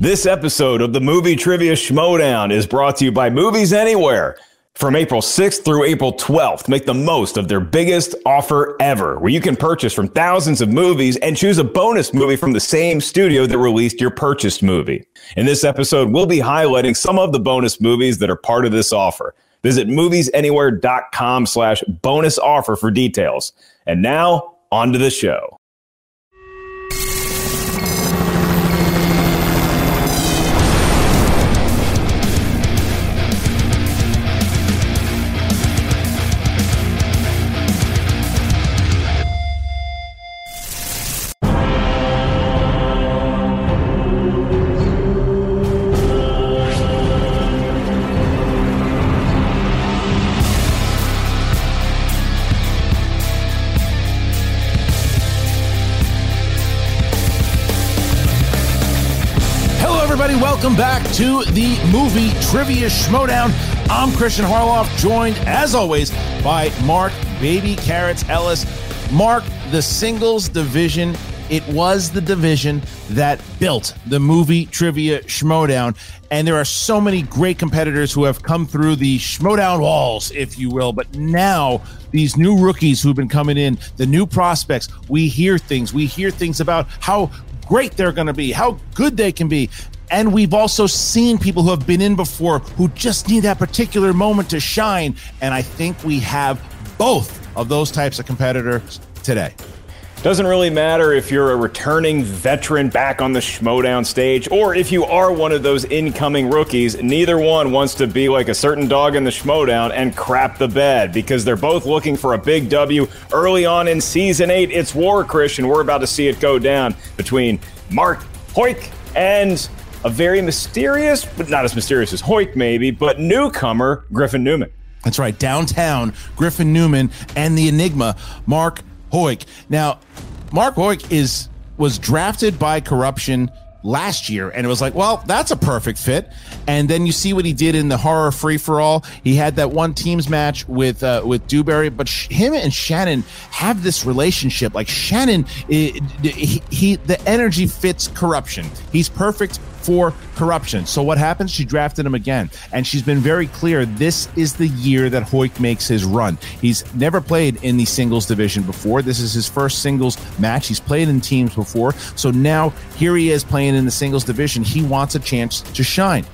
This episode of the Movie Trivia Schmodown is brought to you by Movies Anywhere. From April 6th through April 12th, make the most of their biggest offer ever, where you can purchase from thousands of movies and choose a bonus movie from the same studio that released your purchased movie. In this episode, we'll be highlighting some of the bonus movies that are part of this offer. Visit moviesanywhere.com slash bonus offer for details. And now, on to the show. To the movie Trivia Schmodown. I'm Christian Harloff, joined as always by Mark Baby Carrots Ellis. Mark, the singles division. It was the division that built the movie Trivia Schmodown. And there are so many great competitors who have come through the Schmodown walls, if you will. But now, these new rookies who've been coming in, the new prospects, we hear things. We hear things about how great they're going to be, how good they can be. And we've also seen people who have been in before who just need that particular moment to shine. And I think we have both of those types of competitors today. Doesn't really matter if you're a returning veteran back on the Schmodown stage or if you are one of those incoming rookies. Neither one wants to be like a certain dog in the Schmodown and crap the bed because they're both looking for a big W early on in season eight. It's War Christian. We're about to see it go down between Mark Hoik and a very mysterious, but not as mysterious as Hoyt, maybe, but newcomer, Griffin Newman. That's right, downtown, Griffin Newman and the Enigma, Mark Hoyt. Now, Mark Hoyt is was drafted by corruption last year and it was like well that's a perfect fit and then you see what he did in the horror free for all he had that one teams match with uh, with dewberry but sh- him and shannon have this relationship like shannon it, he, he the energy fits corruption he's perfect for corruption. So what happens? She drafted him again. And she's been very clear this is the year that Hoik makes his run. He's never played in the singles division before. This is his first singles match. He's played in teams before. So now here he is playing in the singles division. He wants a chance to shine.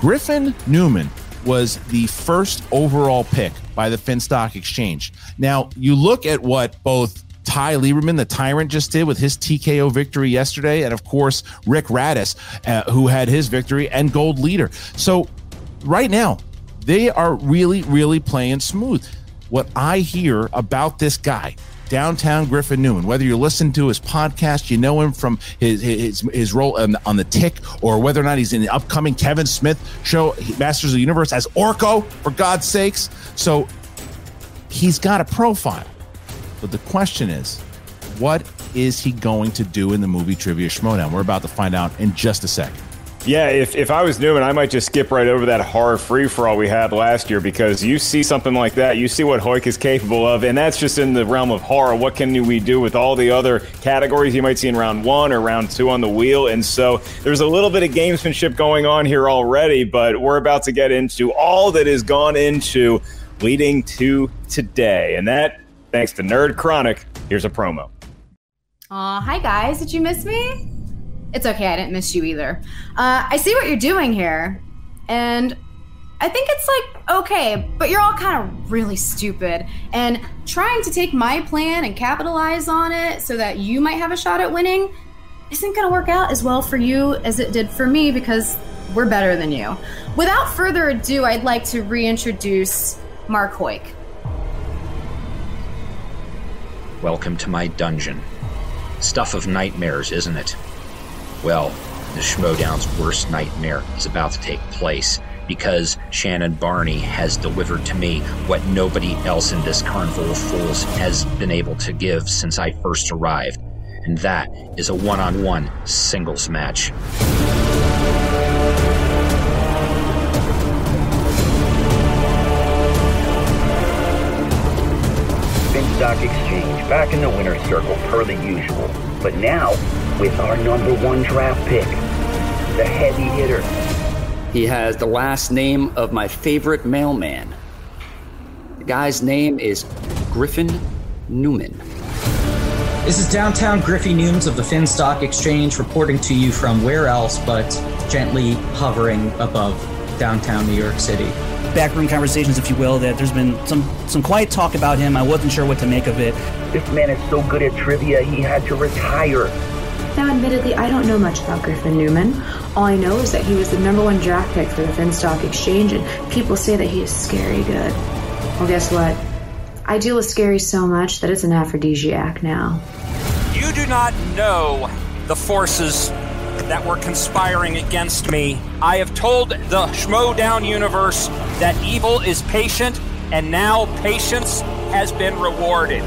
Griffin Newman was the first overall pick by the Finstock Exchange. Now, you look at what both Ty Lieberman, the Tyrant, just did with his TKO victory yesterday, and of course Rick Radis, uh, who had his victory and Gold Leader. So right now, they are really, really playing smooth. What I hear about this guy, downtown Griffin Newman. Whether you listen to his podcast, you know him from his his, his role on, on, the Tick, or whether or not he's in the upcoming Kevin Smith show, Masters of the Universe, as Orko, for God's sakes. So he's got a profile. But the question is, what is he going to do in the movie Trivia Schmodown? We're about to find out in just a second. Yeah, if, if I was Newman, I might just skip right over that horror free for all we had last year because you see something like that, you see what Hoik is capable of, and that's just in the realm of horror. What can we do with all the other categories you might see in round one or round two on the wheel? And so there's a little bit of gamesmanship going on here already, but we're about to get into all that has gone into leading to today. And that Thanks to Nerd Chronic, here's a promo. Aw, hi guys. Did you miss me? It's okay, I didn't miss you either. Uh, I see what you're doing here, and I think it's like okay, but you're all kind of really stupid. And trying to take my plan and capitalize on it so that you might have a shot at winning isn't going to work out as well for you as it did for me because we're better than you. Without further ado, I'd like to reintroduce Mark Hoik. Welcome to my dungeon. Stuff of nightmares, isn't it? Well, the Schmodown's worst nightmare is about to take place because Shannon Barney has delivered to me what nobody else in this carnival of fools has been able to give since I first arrived, and that is a one on one singles match. Stock Exchange back in the winner's circle per the usual. But now, with our number one draft pick, the heavy hitter. He has the last name of my favorite mailman. The guy's name is Griffin Newman. This is downtown Griffey Newms of the Finstock Exchange reporting to you from where else but gently hovering above downtown New York City. Backroom conversations, if you will, that there's been some some quiet talk about him. I wasn't sure what to make of it. This man is so good at trivia, he had to retire. Now, admittedly, I don't know much about Griffin Newman. All I know is that he was the number one draft pick for the Finstock Exchange, and people say that he is scary good. Well, guess what? I deal with scary so much that it's an aphrodisiac now. You do not know the forces that were conspiring against me. I have told the Schmodown universe that evil is patient, and now patience has been rewarded.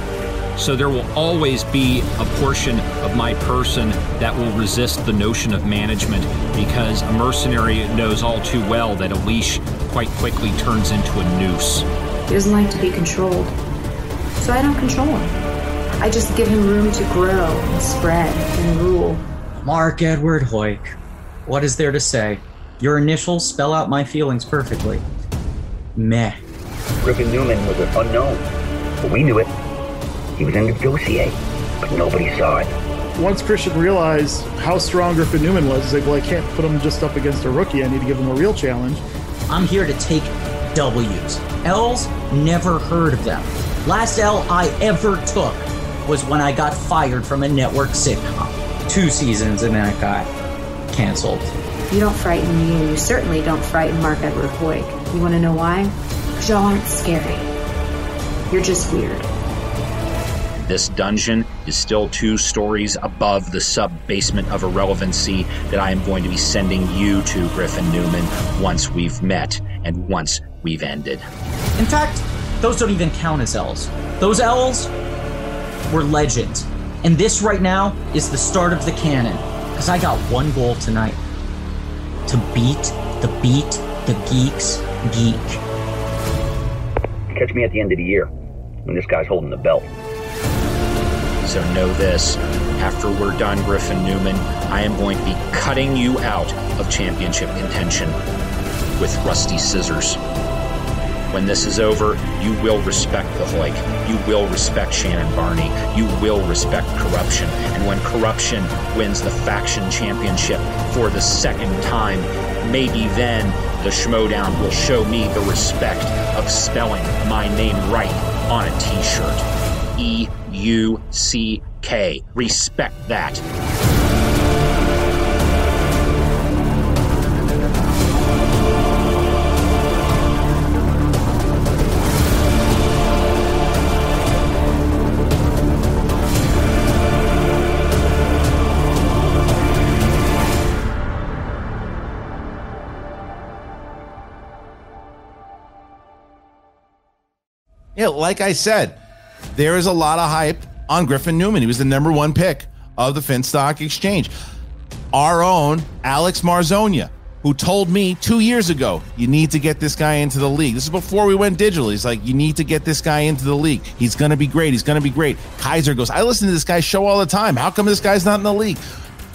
So there will always be a portion of my person that will resist the notion of management because a mercenary knows all too well that a leash quite quickly turns into a noose. He doesn't like to be controlled. So I don't control him. I just give him room to grow and spread and rule. Mark Edward Hoyk. What is there to say? Your initials spell out my feelings perfectly. Meh. Griffin Newman was an unknown, but we knew it. He was in the dossier, but nobody saw it. Once Christian realized how strong Griffin Newman was, he's like, well, I can't put him just up against a rookie. I need to give him a real challenge. I'm here to take W's. L's, never heard of them. Last L I ever took was when I got fired from a network sitcom. Two seasons and then it got canceled. You don't frighten me, and you certainly don't frighten Mark Edward Hoyk. You want to know why? Because y'all aren't scary. You're just weird. This dungeon is still two stories above the sub basement of irrelevancy that I am going to be sending you to, Griffin Newman, once we've met and once we've ended. In fact, those don't even count as L's. Those L's were legends. And this right now is the start of the canon. Because I got one goal tonight to beat the beat the geeks geek. Catch me at the end of the year when this guy's holding the belt. So know this after we're done, Griffin Newman, I am going to be cutting you out of championship contention with rusty scissors. When this is over, you will respect the Hoyk. You will respect Shannon Barney. You will respect corruption. And when corruption wins the faction championship for the second time, maybe then the Schmodown will show me the respect of spelling my name right on a t shirt. E U C K. Respect that. Yeah, like I said, there is a lot of hype on Griffin Newman. He was the number one pick of the Finstock Exchange. Our own Alex Marzonia, who told me two years ago, you need to get this guy into the league. This is before we went digital. He's like, you need to get this guy into the league. He's going to be great. He's going to be great. Kaiser goes, I listen to this guy's show all the time. How come this guy's not in the league?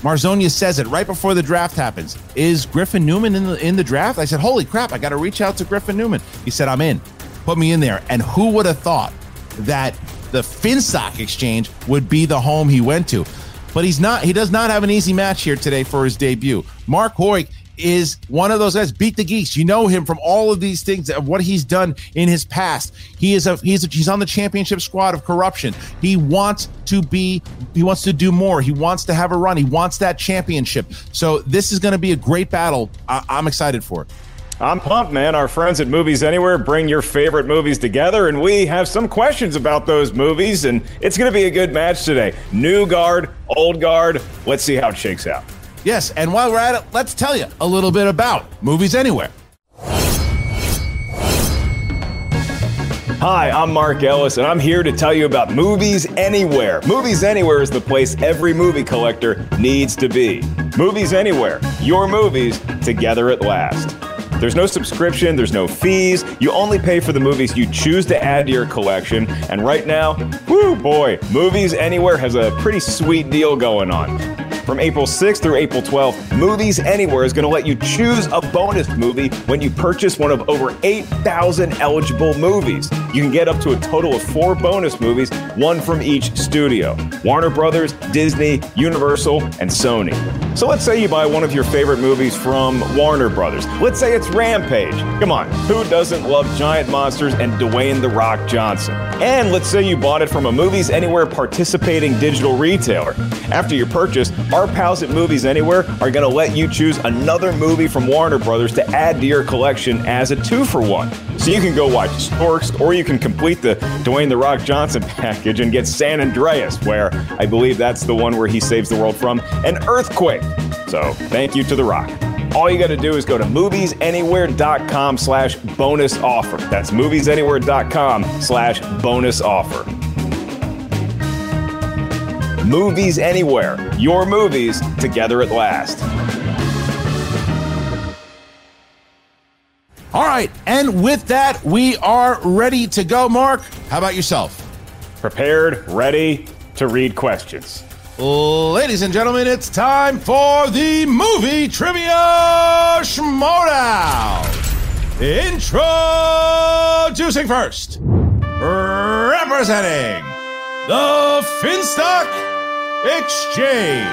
Marzonia says it right before the draft happens. Is Griffin Newman in the in the draft? I said, Holy crap, I got to reach out to Griffin Newman. He said, I'm in. Put me in there. And who would have thought that the Finstock Exchange would be the home he went to? But he's not. He does not have an easy match here today for his debut. Mark Hoyk is one of those guys. Beat the geeks. You know him from all of these things of what he's done in his past. He is a he's a, he's on the championship squad of corruption. He wants to be. He wants to do more. He wants to have a run. He wants that championship. So this is going to be a great battle. I, I'm excited for it. I'm pumped, man. Our friends at Movies Anywhere bring your favorite movies together, and we have some questions about those movies, and it's going to be a good match today. New guard, old guard. Let's see how it shakes out. Yes, and while we're at it, let's tell you a little bit about Movies Anywhere. Hi, I'm Mark Ellis, and I'm here to tell you about Movies Anywhere. Movies Anywhere is the place every movie collector needs to be. Movies Anywhere, your movies together at last. There's no subscription, there's no fees. You only pay for the movies you choose to add to your collection. And right now, whoo boy, Movies Anywhere has a pretty sweet deal going on. From April 6th through April 12th, Movies Anywhere is going to let you choose a bonus movie when you purchase one of over 8,000 eligible movies. You can get up to a total of four bonus movies, one from each studio Warner Brothers, Disney, Universal, and Sony. So let's say you buy one of your favorite movies from Warner Brothers. Let's say it's Rampage. Come on, who doesn't love giant monsters and Dwayne The Rock Johnson? And let's say you bought it from a Movies Anywhere participating digital retailer. After your purchase, our pals at Movies Anywhere are going to let you choose another movie from Warner Brothers to add to your collection as a two for one. So you can go watch Storks, or you can complete the Dwayne The Rock Johnson package and get San Andreas, where I believe that's the one where he saves the world from an earthquake. So thank you to The Rock. All you got to do is go to moviesanywhere.com slash bonus offer. That's moviesanywhere.com slash bonus offer. Movies Anywhere. Your movies together at last. All right, and with that, we are ready to go. Mark, how about yourself? Prepared, ready to read questions. Ladies and gentlemen, it's time for the movie trivia schmodown. Introducing first, representing the Finstock Exchange,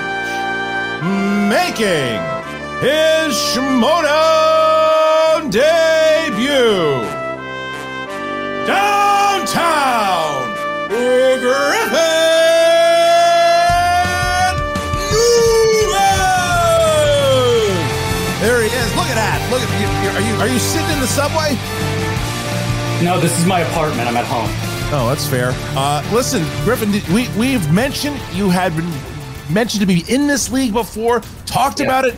making his schmodown debut, downtown Griffin. Are you sitting in the subway? No, this is my apartment. I'm at home. Oh, that's fair. Uh, listen, Griffin, we we've mentioned you had been mentioned to be in this league before. Talked Yeah. about it.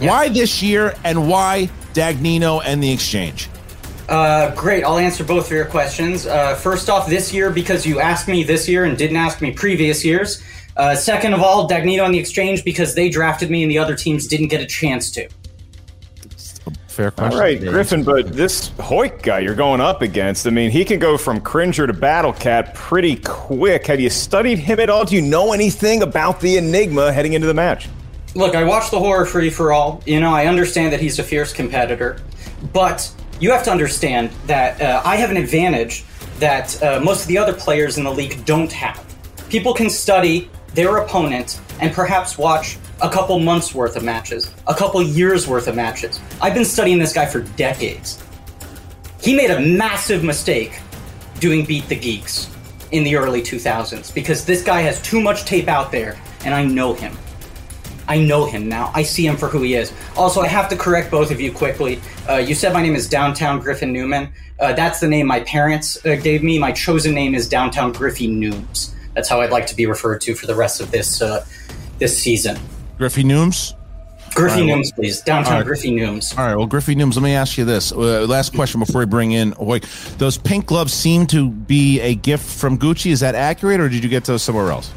Why this year and why Dagnino and the exchange? Uh, great. I'll answer both of your questions. Uh, first off, this year because you asked me this year and didn't ask me previous years. Uh, second of all, Dagnino and the Exchange because they drafted me and the other teams didn't get a chance to. Fair All question. right, Griffin, but this Hoyt guy you're going up against, I mean, he can go from Cringer to Battle Cat pretty quick. Have you studied him at all? Do you know anything about the Enigma heading into the match? Look, I watched the horror free for all. You know, I understand that he's a fierce competitor, but you have to understand that uh, I have an advantage that uh, most of the other players in the league don't have. People can study their opponent and perhaps watch a couple months worth of matches, a couple years worth of matches. I've been studying this guy for decades. He made a massive mistake doing Beat the Geeks in the early 2000s because this guy has too much tape out there and I know him. I know him now. I see him for who he is. Also, I have to correct both of you quickly. Uh, you said my name is Downtown Griffin Newman. Uh, that's the name my parents uh, gave me. My chosen name is Downtown Griffy Nooms. That's how I'd like to be referred to for the rest of this uh, this season. Griffey Nooms. Griffy All right, Nooms, please. Downtown right. Griffy Nooms. All right. Well, Griffey Nooms, let me ask you this. Uh, last question before we bring in Hoyt. Those pink gloves seem to be a gift from Gucci. Is that accurate, or did you get those somewhere else?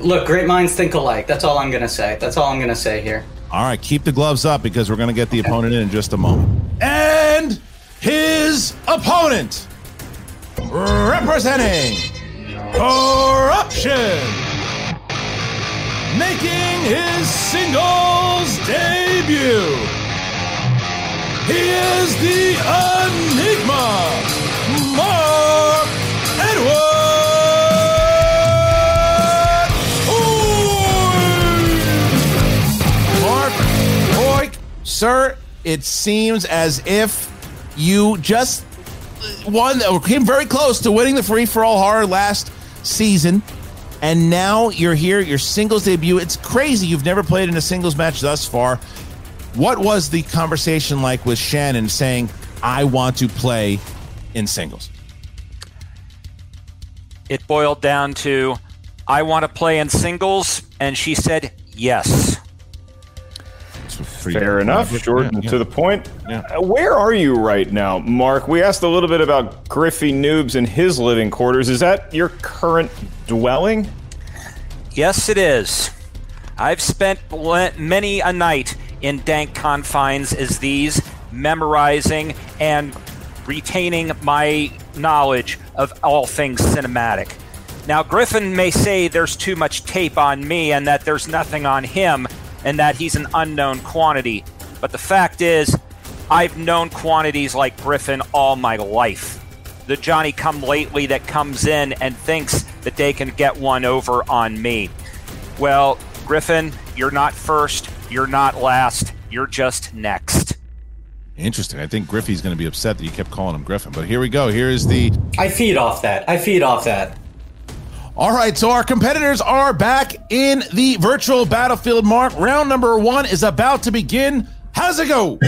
Look, great minds think alike. That's all I'm going to say. That's all I'm going to say here. All right, keep the gloves up because we're going to get the opponent in in just a moment. And his opponent, representing Corruption, making his singles debut. He is the Enigma, Mark Edward. Mark Hoyk, sir, it seems as if you just won came very close to winning the free for all horror last season. And now you're here, your singles debut. It's crazy. You've never played in a singles match thus far. What was the conversation like with Shannon saying, I want to play in singles? It boiled down to I want to play in singles, and she said yes. Fair enough. Short and to the point. Uh, Where are you right now, Mark? We asked a little bit about Griffey Noobs and his living quarters. Is that your current dwelling? Yes, it is. I've spent many a night in dank confines as these, memorizing and retaining my knowledge of all things cinematic. Now, Griffin may say there's too much tape on me and that there's nothing on him and that he's an unknown quantity. But the fact is, I've known quantities like Griffin all my life. The Johnny come lately that comes in and thinks that they can get one over on me. Well, Griffin, you're not first, you're not last, you're just next. Interesting. I think Griffey's going to be upset that you kept calling him Griffin. But here we go. Here is the. I feed off that. I feed off that. All right, so our competitors are back in the virtual battlefield. Mark, round number one is about to begin. How's it go?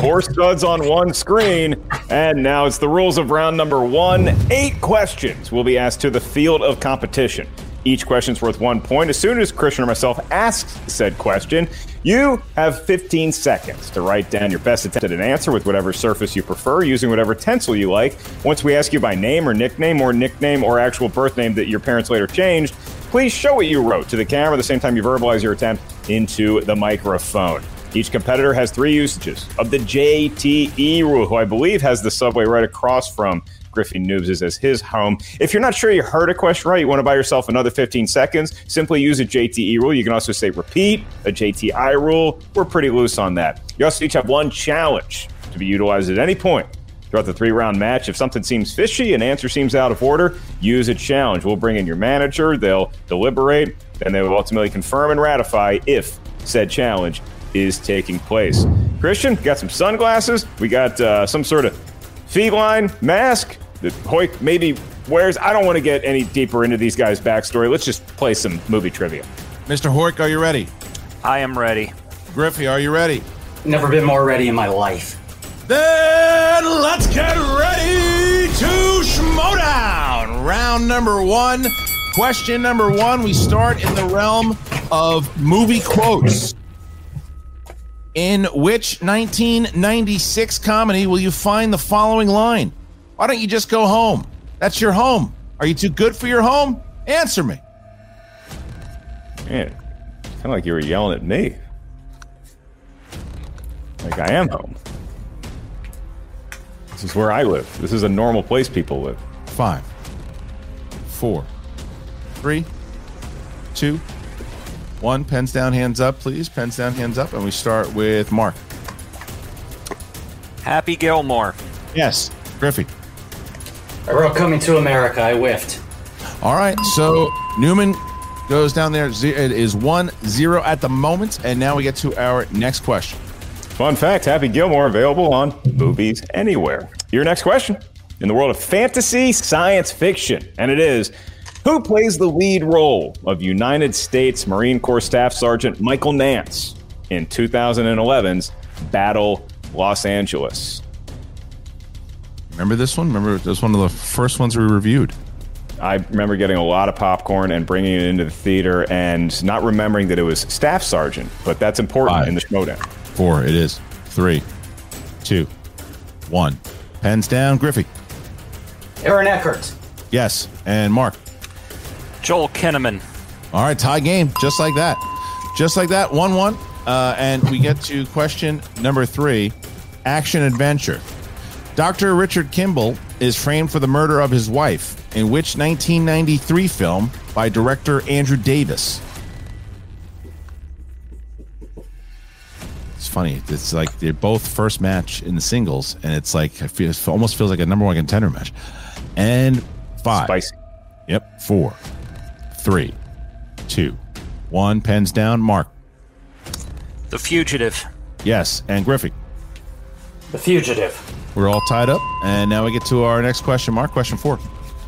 Four studs on one screen. And now it's the rules of round number one. Eight questions will be asked to the field of competition. Each question's worth one point. As soon as Christian or myself asks said question, you have 15 seconds to write down your best attempt at an answer with whatever surface you prefer, using whatever stencil you like. Once we ask you by name or nickname or nickname or actual birth name that your parents later changed, please show what you wrote to the camera the same time you verbalize your attempt into the microphone. Each competitor has three usages of the JTE rule, who I believe has the subway right across from Griffin Noobs is as his home. If you're not sure you heard a question right, you want to buy yourself another 15 seconds, simply use a JTE rule. You can also say repeat, a JTI rule. We're pretty loose on that. You also each have one challenge to be utilized at any point throughout the three round match. If something seems fishy, an answer seems out of order, use a challenge. We'll bring in your manager, they'll deliberate, then they will ultimately confirm and ratify if said challenge is taking place. Christian, got some sunglasses. We got uh, some sort of feline mask that Hoyk maybe wears. I don't want to get any deeper into these guys' backstory. Let's just play some movie trivia. Mr. Hoyk, are you ready? I am ready. Griffey, are you ready? Never been more ready in my life. Then let's get ready to Schmodown. Round number one. Question number one. We start in the realm of movie quotes. In which 1996 comedy will you find the following line? Why don't you just go home? That's your home. Are you too good for your home? Answer me. Man, kind of like you were yelling at me. Like I am home. This is where I live. This is a normal place people live. Five, four, three, two, one. Pens down, hands up, please. Pens down, hands up. And we start with Mark. Happy Gilmore. Yes. Griffey. I wrote Coming to America. I whiffed. All right. So Newman goes down there. It is 1 0 at the moment. And now we get to our next question. Fun fact Happy Gilmore available on Movies Anywhere. Your next question in the world of fantasy science fiction, and it is Who plays the lead role of United States Marine Corps Staff Sergeant Michael Nantz in 2011's Battle Los Angeles? Remember this one? Remember this was one of the first ones we reviewed. I remember getting a lot of popcorn and bringing it into the theater and not remembering that it was Staff Sergeant, but that's important Five. in the showdown. Four. It is. Three, two, one. Pens down. Griffey. Aaron Eckhart. Yes. And Mark. Joel Kinnaman. All right, tie game, just like that, just like that, one-one, uh, and we get to question number three: action adventure. Dr. Richard Kimball is framed for the murder of his wife in which 1993 film by director Andrew Davis? It's funny. It's like they're both first match in the singles, and it's like I feel, it almost feels like a number one contender match. And five. Spicy. Yep. Four, three, two, one. Pens down. Mark. The Fugitive. Yes. And Griffey. The Fugitive. We're all tied up. And now we get to our next question. Mark, question four.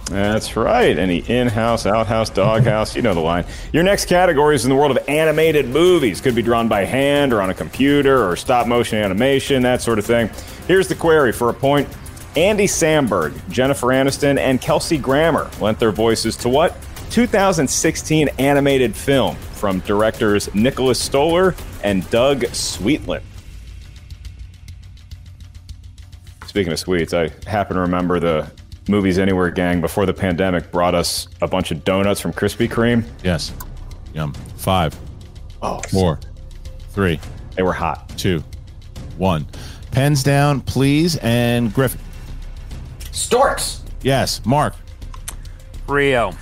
That's right. Any in house, outhouse, doghouse, you know the line. Your next category is in the world of animated movies. Could be drawn by hand or on a computer or stop motion animation, that sort of thing. Here's the query for a point. Andy Samberg, Jennifer Aniston, and Kelsey Grammer lent their voices to what? 2016 animated film from directors Nicholas Stoller and Doug Sweetland. Speaking of sweets, I happen to remember the Movies Anywhere gang before the pandemic brought us a bunch of donuts from Krispy Kreme. Yes. Yum. Five. Oh, Four. Three. They were hot. Two. One. Pens down, please. And Griffin. Storks. Yes. Mark. Rio.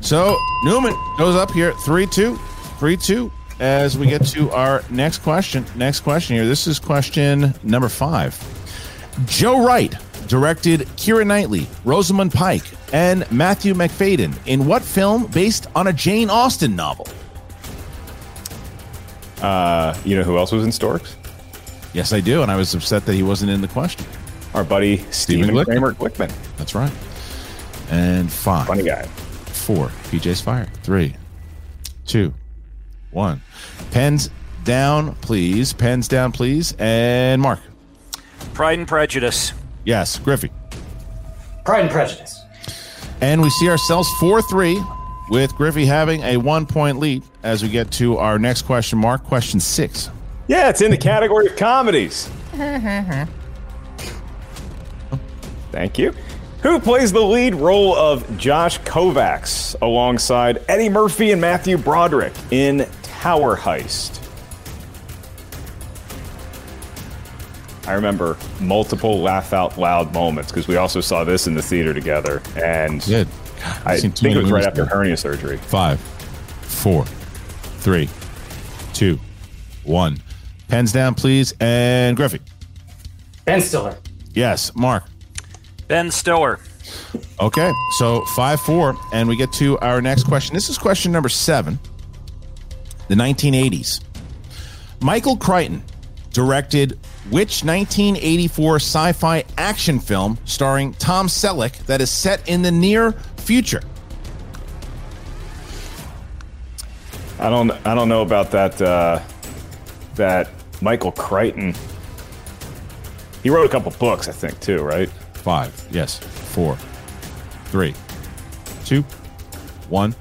So Newman goes up here 3 2. 3 2 as we get to our next question. Next question here. This is question number five. Joe Wright directed Keira Knightley, Rosamund Pike, and Matthew Macfadyen in what film based on a Jane Austen novel? Uh, you know who else was in Storks? Yes, I do, and I was upset that he wasn't in the question. Our buddy Stephen Glickman. Kramer Glickman. That's right. And five. Funny guy. Four. PJ's fire. Three, two, one. Pens down, please. Pens down, please. And Mark. Pride and Prejudice. Yes, Griffey. Pride and Prejudice. And we see ourselves 4 3 with Griffey having a one point lead as we get to our next question, Mark. Question six. Yeah, it's in the category of comedies. Thank you. Who plays the lead role of Josh Kovacs alongside Eddie Murphy and Matthew Broderick in Tower Heist? I remember multiple laugh out loud moments because we also saw this in the theater together. And Good. I I've seen too think it was right after together. hernia surgery. Five, four, three, two, one. Pens down, please. And Griffey. Ben Stiller. Yes, Mark. Ben Stiller. Okay, so 5 4, and we get to our next question. This is question number seven the 1980s. Michael Crichton directed which 1984 sci fi action film starring Tom Selleck that is set in the near future? I don't I don't know about that uh, that Michael Crichton. He wrote a couple books, I think, too, right? Five, yes. Four, three, two, one.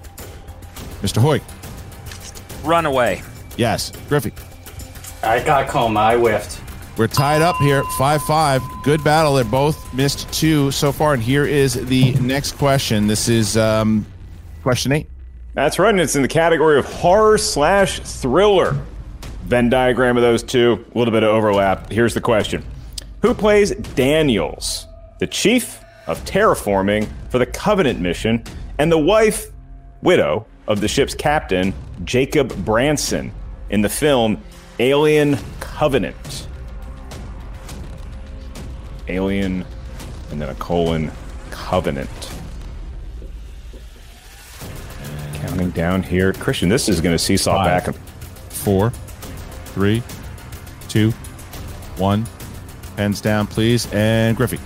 Mr. Hoy. Runaway. Yes. Griffey. I got coma. I whiffed. We're tied up here, 5 5. Good battle. They're both missed two so far. And here is the next question. This is um, question eight. That's right, and it's in the category of horror slash thriller. Venn diagram of those two, a little bit of overlap. Here's the question Who plays Daniels, the chief of terraforming for the Covenant mission, and the wife, widow, of the ship's captain, Jacob Branson, in the film Alien Covenant? Alien, and then a colon, Covenant. Counting down here. Christian, this is going to seesaw Five. back. Four, three, two, one. Pens down, please. And Griffey.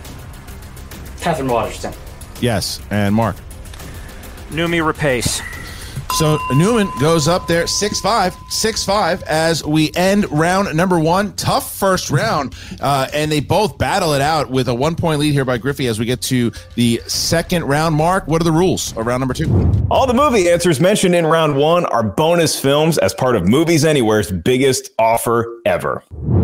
Katherine Waterston. Yes. And Mark. Noomi Rapace. So Newman goes up there 6 5, 6 5 as we end round number one. Tough first round. Uh, and they both battle it out with a one point lead here by Griffey as we get to the second round. Mark, what are the rules of round number two? All the movie answers mentioned in round one are bonus films as part of Movies Anywhere's biggest offer ever.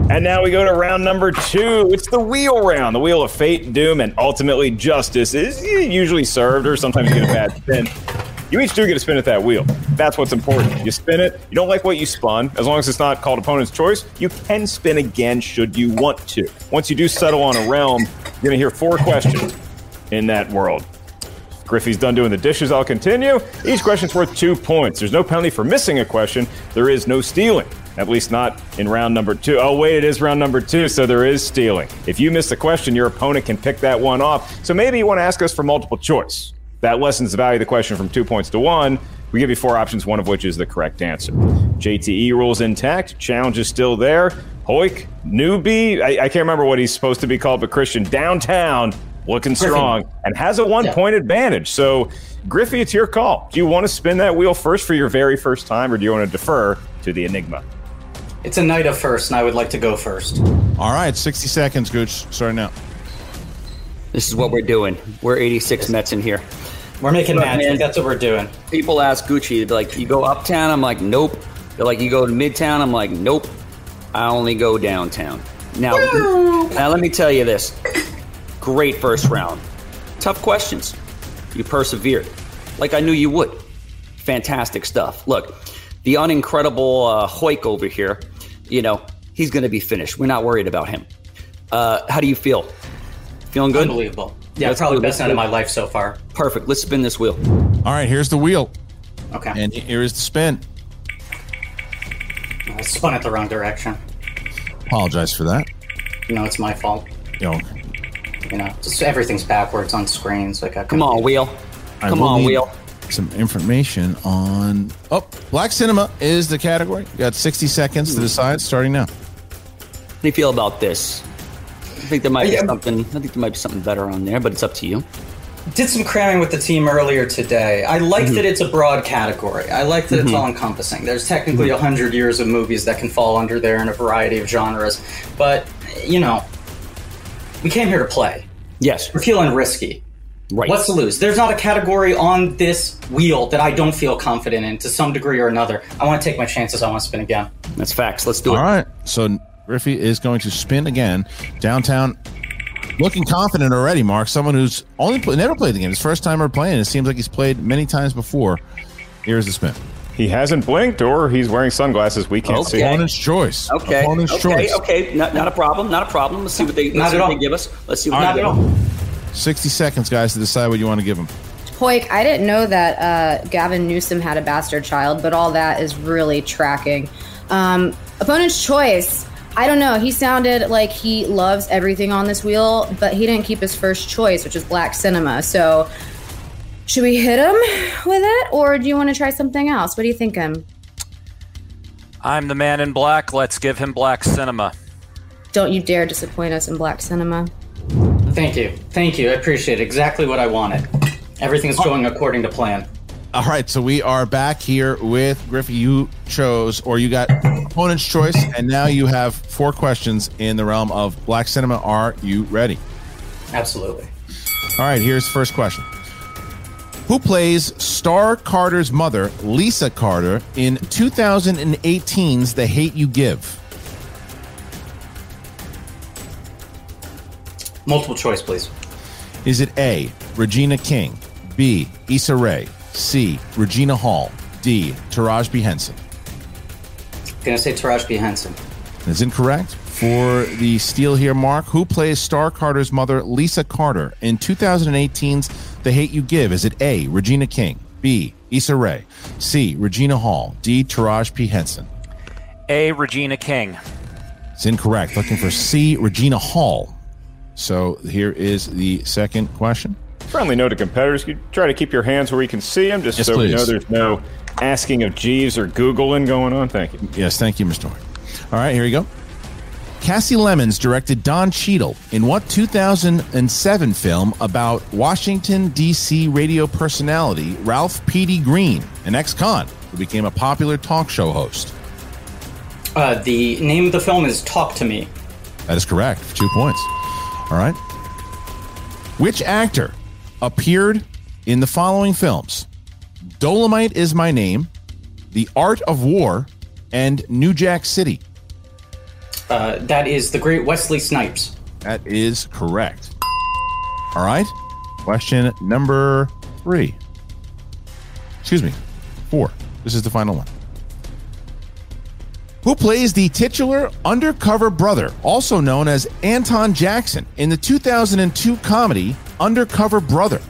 And now we go to round number two. It's the wheel round. The wheel of fate, doom, and ultimately justice is usually served, or sometimes you get a bad spin. You each do get a spin at that wheel. That's what's important. You spin it. You don't like what you spun. As long as it's not called opponent's choice, you can spin again should you want to. Once you do settle on a realm, you're going to hear four questions in that world. Griffey's done doing the dishes. I'll continue. Each question's worth two points. There's no penalty for missing a question. There is no stealing. At least not in round number two. Oh, wait, it is round number two, so there is stealing. If you miss a question, your opponent can pick that one off. So maybe you want to ask us for multiple choice. That lessens the value of the question from two points to one. We give you four options, one of which is the correct answer. JTE rules intact. Challenge is still there. Hoik, newbie. I, I can't remember what he's supposed to be called, but Christian, downtown, looking strong, and has a one point advantage. So, Griffey, it's your call. Do you want to spin that wheel first for your very first time, or do you want to defer to the Enigma? It's a night of first, and I would like to go first. All right, 60 seconds, Gooch. Starting now. This is what we're doing. We're 86 Mets in here. We're making Look, magic. man, That's what we're doing. People ask Gucci, they're like, you go uptown? I'm like, nope. They're like, you go to midtown? I'm like, nope. I only go downtown. Now, now let me tell you this. Great first round. Tough questions. You persevered, like I knew you would. Fantastic stuff. Look, the unincredible uh, Hoik over here, you know, he's going to be finished. We're not worried about him. Uh, how do you feel? Feeling good? Unbelievable. Yeah, Let's probably the best this. night of my life so far. Perfect. Let's spin this wheel. All right, here's the wheel. Okay. And here is the spin. I spun it the wrong direction. Apologize for that. No, it's my fault. You know, You know, just everything's backwards on screen, so I got. Come on, wheel. I Come will on, need wheel. Some information on. Oh, Black Cinema is the category. You got 60 seconds to hmm. decide, starting now. How do you feel about this? I think there might be something. I think there might be something better on there, but it's up to you. Did some cramming with the team earlier today. I like Mhm. that it's a broad category. I like that it's Mhm. all encompassing. There's technically a hundred years of movies that can fall under there in a variety of genres, but you know, we came here to play. Yes, we're feeling risky. Right. What's to lose? There's not a category on this wheel that I don't feel confident in to some degree or another. I want to take my chances. I want to spin again. That's facts. Let's do it. All right. So Griffey is going to spin again. Downtown, looking confident already, Mark. Someone who's only play, never played the game. His first time ever playing. It seems like he's played many times before. Here's the spin. He hasn't blinked or he's wearing sunglasses we can't see. Opponent's choice. Okay. Opponent's okay. choice. Okay. Not, not a problem. Not a problem. Let's see what they. Let's Not see at what all. they give us. Let's see what Not they at give all. 60 seconds, guys, to decide what you want to give him. Hoik, I didn't know that uh, Gavin Newsom had a bastard child, but all that is really tracking. Um, opponent's choice. I don't know. He sounded like he loves everything on this wheel, but he didn't keep his first choice, which is black cinema. So, should we hit him with it, or do you want to try something else? What do you thinking? I'm the man in black. Let's give him black cinema. Don't you dare disappoint us in black cinema. Thank you. Thank you. I appreciate it. Exactly what I wanted. Everything's going according to plan. All right, so we are back here with Griffey. You chose, or you got opponent's choice, and now you have four questions in the realm of black cinema. Are you ready? Absolutely. All right, here's the first question. Who plays Star Carter's mother, Lisa Carter, in 2018's The Hate You Give? Multiple choice, please. Is it A, Regina King, B, Issa Rae, C, Regina Hall, D, Taraji P. Henson? Gonna say Taraji B. Henson. That's incorrect. For the steal here, Mark, who plays Star Carter's mother, Lisa Carter, in 2018's The Hate You Give? Is it A, Regina King, B, Issa Rae, C, Regina Hall, D, Taraji P. Henson? A. Regina King. It's incorrect. Looking for C, Regina Hall. So here is the second question. Friendly note to competitors: you try to keep your hands where we can see them, just Yes, so we know there's no asking of Jeeves or Googling going on. Thank you. Yes, thank you, Mr. Horn. All right, here we go. Kasi Lemmons directed Don Cheadle in what 2007 film about Washington, D.C. radio personality Ralph Petey Greene, an ex con who became a popular talk show host? Uh, the name of the film is Talk to Me. That is correct. For two points. All right. Which actor appeared in the following films Dolomite is My Name, The Art of War, and New Jack City? Uh, that is the great Wesley Snipes. That is correct. All right. Question number three. Excuse me. Four. This is the final one. Who plays the titular undercover brother, also known as Anton Jackson, in the 2002 comedy Undercover Brother?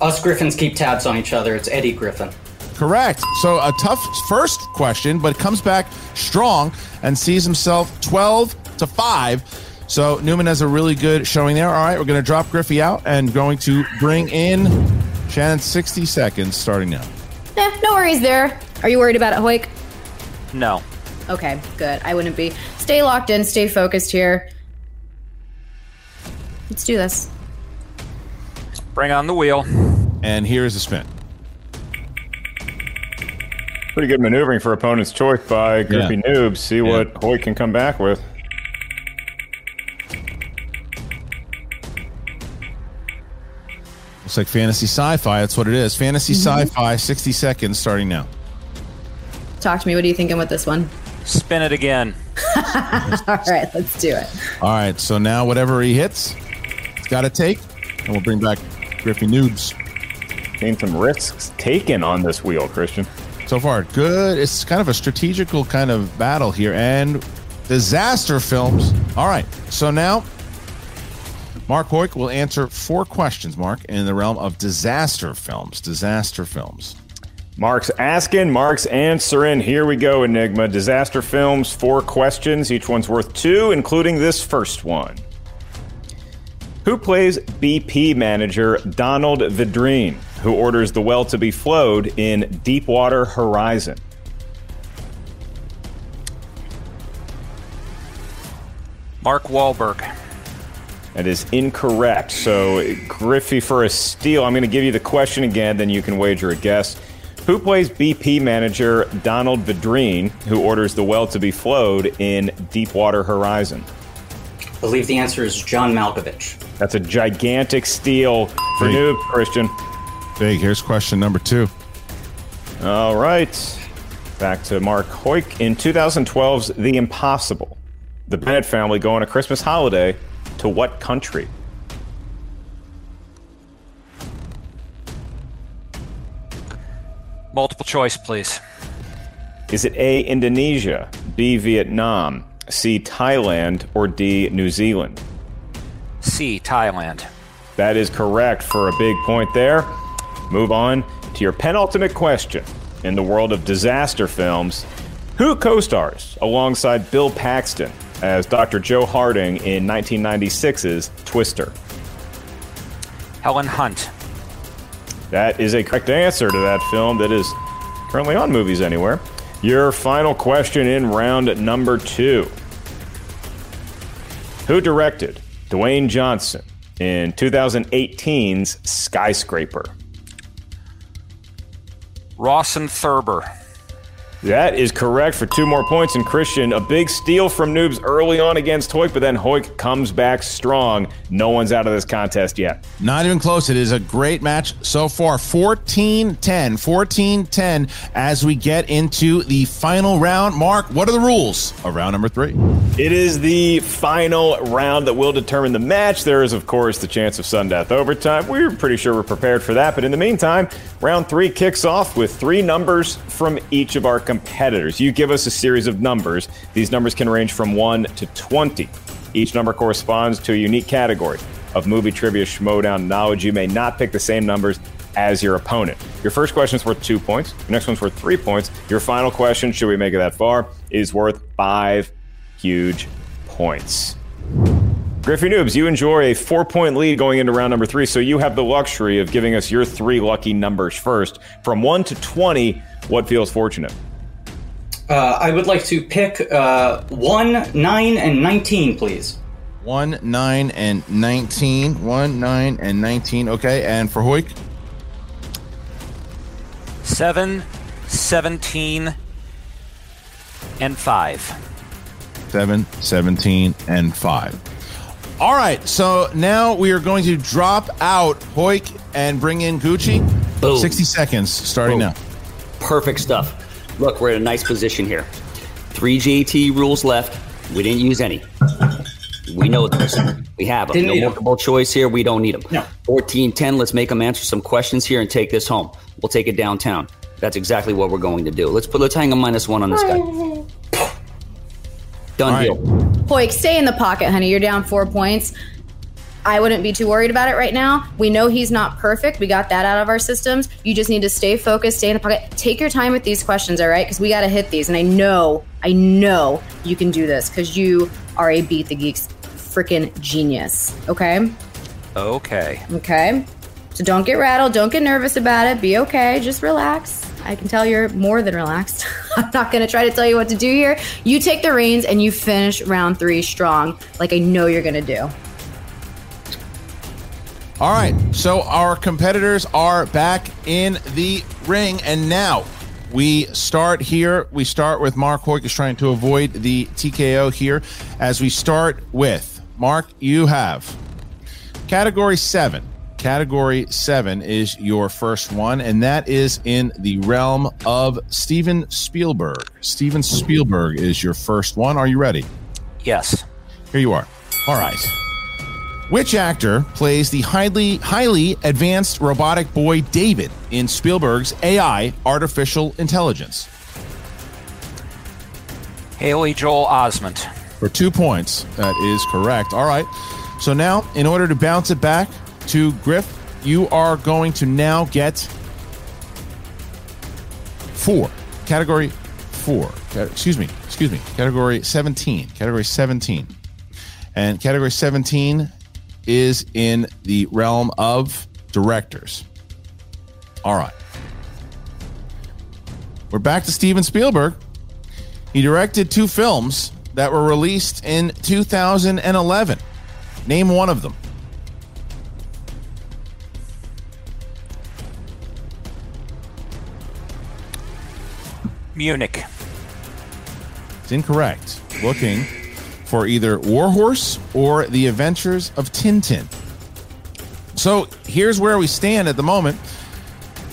Us Griffins keep tabs on each other. It's Eddie Griffin. Correct. So a tough first question, but comes back strong and sees himself 12 to 5. So Newman has a really good showing there. All right, we're going to drop Griffey out and going to bring in Shannon 60 seconds starting now. Eh, no worries there. Are you worried about it, Hoik? No. Okay, good. I wouldn't be. Stay locked in, stay focused here. Let's do this. Bring on the wheel. And here's the spin. Pretty good maneuvering for opponent's choice by Griffey Yeah. Noobs. See what Hoy can come back with. Looks like fantasy sci-fi. That's what it is. Fantasy Mhm. sci-fi. 60 seconds starting now. Talk to me. What are you thinking with this one? Spin it again. All right, let's do it. All right. So now whatever he hits, it's got to take, and we'll bring back Griffey Noobs. Gain some risks taken on this wheel, Christian. So far, good. It's kind of a strategical kind of battle here, and disaster films. All right. So now Mark Hoyk will answer four questions, Mark, in the realm of disaster films. Disaster films. Mark's asking, Mark's answering. Here we go, Enigma. Disaster films, four questions. Each one's worth two, including this first one. Who plays BP manager Donald Vidrine, who orders the well to be flowed in Deepwater Horizon? Mark Wahlberg. That is incorrect. So, Griffey for a steal. I'm going to give you the question again, then you can wager a guess. Who plays BP manager Donald Vidrine, who orders the well to be flowed in Deepwater Horizon? I believe the answer is John Malkovich. That's a gigantic steal for Noob, Kristian. Big. Here's question number two. All right. Back to Mark Hoyk. In 2012's The Impossible, the Bennett family go on a Christmas holiday to what country? Multiple choice, please. Is it A, Indonesia, B, Vietnam, C, Thailand, or D, New Zealand? C, Thailand. That is correct for a big point there. Move on to your penultimate question. In the world of disaster films, who co stars alongside Bill Paxton as Dr. Joe Harding in 1996's Twister? Helen Hunt. That is a correct answer to that film that is currently on Movies Anywhere. Your final question in round number two Who directed Dwayne Johnson in 2018's Skyscraper? Rawson Thurber. That is correct for two more points. And Kristian, a big steal from Noobs early on against Hoyk, but then Hoyk comes back strong. No one's out of this contest yet. Not even close. It is a great match so far. 14 10. 14 10 as we get into the final round. Mark, what are the rules of round number three? It is the final round that will determine the match. There is, of course, the chance of sudden death overtime. We're pretty sure we're prepared for that. But in the meantime, round three kicks off with three numbers from each of our competitors. You give us a series of numbers. These numbers can range from 1 to 20. Each number corresponds to a unique category of movie trivia schmodown knowledge. You may not pick the same numbers as your opponent. Your first question is worth two points. Your next one's worth three points. Your final question, should we make it that far, is worth five huge points. Griffey Noobs, you enjoy a four point lead going into round number three, so you have the luxury of giving us your three lucky numbers first. From 1 to 20, what feels fortunate? Uh, I would like to pick uh, 1, 9, and 19, please. 1, 9, and 19. 1, 9, and 19. Okay, and for Hoyk? 7, 17, and 5. 7, 17, and 5. All right, so now we are going to drop out Hoyk and bring in Gucci. Boom. 60 seconds starting Boom. now. Perfect stuff. Look, we're in a nice position here. Three JT rules left. We didn't use any. We know this. We have them. Didn't no need 'em. multiple choice here. We don't need them. No. 14 10. Let's make them answer some questions here and take this home. We'll take it downtown. That's exactly what we're going to do. Let's put let's hang a minus one on this guy. Done All right. deal. Hoyk, stay in the pocket, honey. You're down four points. I wouldn't be too worried about it right now. We know he's not perfect. We got that out of our systems. You just need to stay focused, stay in the pocket. Take your time with these questions, all right? Because we got to hit these. And I know, I know you can do this because you are a Beat the Geeks freaking genius, okay? Okay. Okay. So don't get rattled. Don't get nervous about it. Be okay. Just relax. I can tell you're more than relaxed. I'm not going to try to tell you what to do here. You take the reins and you finish round three strong, like I know you're going to do. All right, so our competitors are back in the ring, and now we start here. We start with Mark Hoyk is trying to avoid the TKO here. As we start with Mark, you have category seven. Category seven is your first one, and that is in the realm of Steven Spielberg. Steven Spielberg is your first one. Are you ready? Yes. Here you are. All right. Which actor plays the highly highly advanced robotic boy David in Spielberg's AI Artificial Intelligence? Haley Joel Osment. For two points, that is correct. All right. So now, in order to bounce it back to Griff, you are going to now get four. Category four. Excuse me. Excuse me. Category 17. Category 17. And category 17 is in the realm of directors. All right. We're back to Steven Spielberg. He directed two films that were released in 2011. Name one of them. Munich. It's incorrect. Looking for either War Horse or The Adventures of Tintin. So here's where we stand at the moment.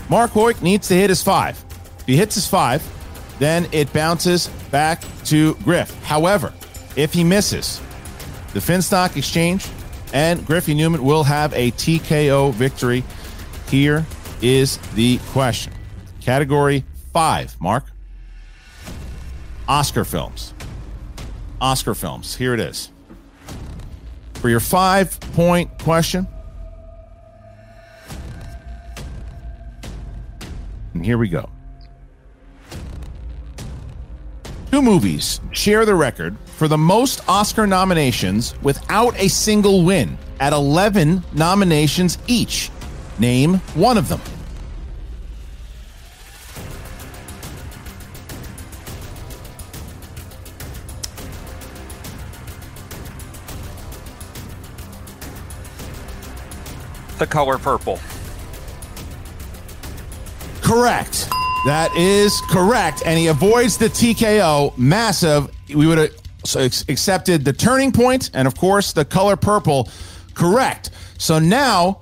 Mark Hoyk needs to hit his five. If he hits his five, then it bounces back to Griff. However, if he misses, the Finstock Exchange and Griffey Newman will have a TKO victory. Here is the question. Category five, Mark. Oscar films. Oscar films. Here it is. For your five point question. And here we go. Two movies share the record for the most Oscar nominations without a single win at 11 nominations each. Name one of them. The color purple. Correct. That is correct. And he avoids the TKO. Massive. We would have accepted the turning point and, of course, the color purple. Correct. So now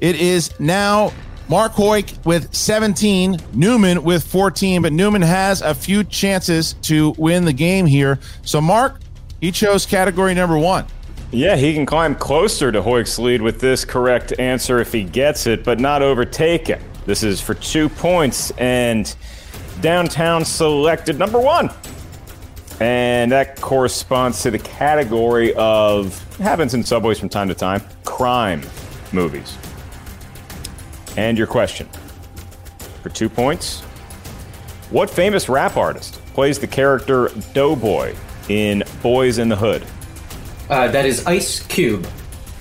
it is now Mark Hoyk with 17, Newman with 14, but Newman has a few chances to win the game here. So, Mark, he chose category number one. Yeah, he can climb closer to Hoyk's lead with this correct answer if he gets it, but not overtake it. This is for two points, and downtown selected number one. And that corresponds to the category of happens in subways from time to time crime movies. And your question for two points What famous rap artist plays the character Doughboy in Boyz n the Hood? Uh, that is Ice Cube.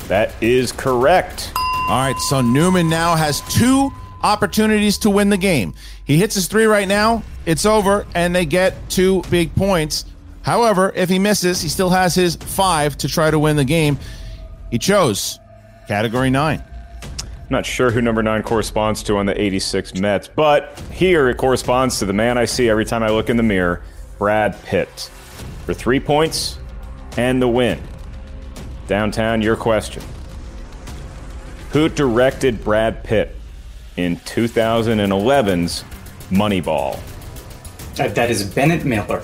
That is correct. All right, so Newman now has two opportunities to win the game. He hits his three right now, it's over, and they get two big points. However, if he misses, he still has his five to try to win the game. He chose category nine. I'm Not sure who number nine corresponds to on the 86 Mets, but here it corresponds to the man I see every time I look in the mirror, Brad Pitt. For three points and the win. Downtown, your question. Who directed Brad Pitt in 2011's Moneyball? That is Bennett Miller.